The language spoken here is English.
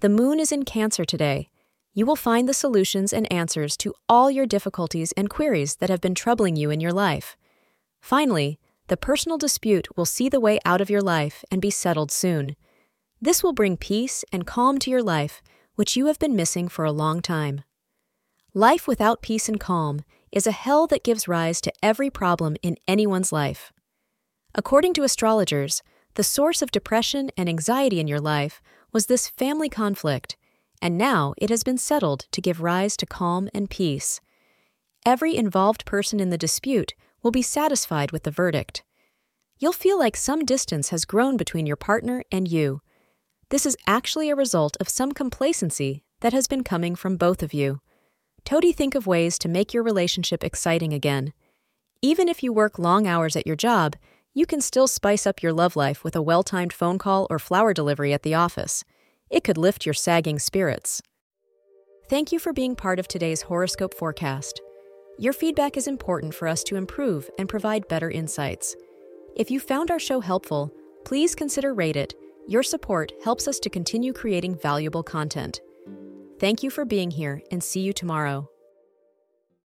the moon is in Cancer today. You will find the solutions and answers to all your difficulties and queries that have been troubling you in your life. Finally, the personal dispute will see the way out of your life and be settled soon. This will bring peace and calm to your life, which you have been missing for a long time. Life without peace and calm is a hell that gives rise to every problem in anyone's life. According to astrologers, the source of depression and anxiety in your life was this family conflict and now it has been settled to give rise to calm and peace. Every involved person in the dispute will be satisfied with the verdict. You'll feel like some distance has grown between your partner and you. This is actually a result of some complacency that has been coming from both of you. Toady think of ways to make your relationship exciting again. Even if you work long hours at your job, you can still spice up your love life with a well timed phone call or flower delivery at the office. It could lift your sagging spirits. Thank you for being part of today's horoscope forecast. Your feedback is important for us to improve and provide better insights. If you found our show helpful, please consider rate it. Your support helps us to continue creating valuable content. Thank you for being here and see you tomorrow.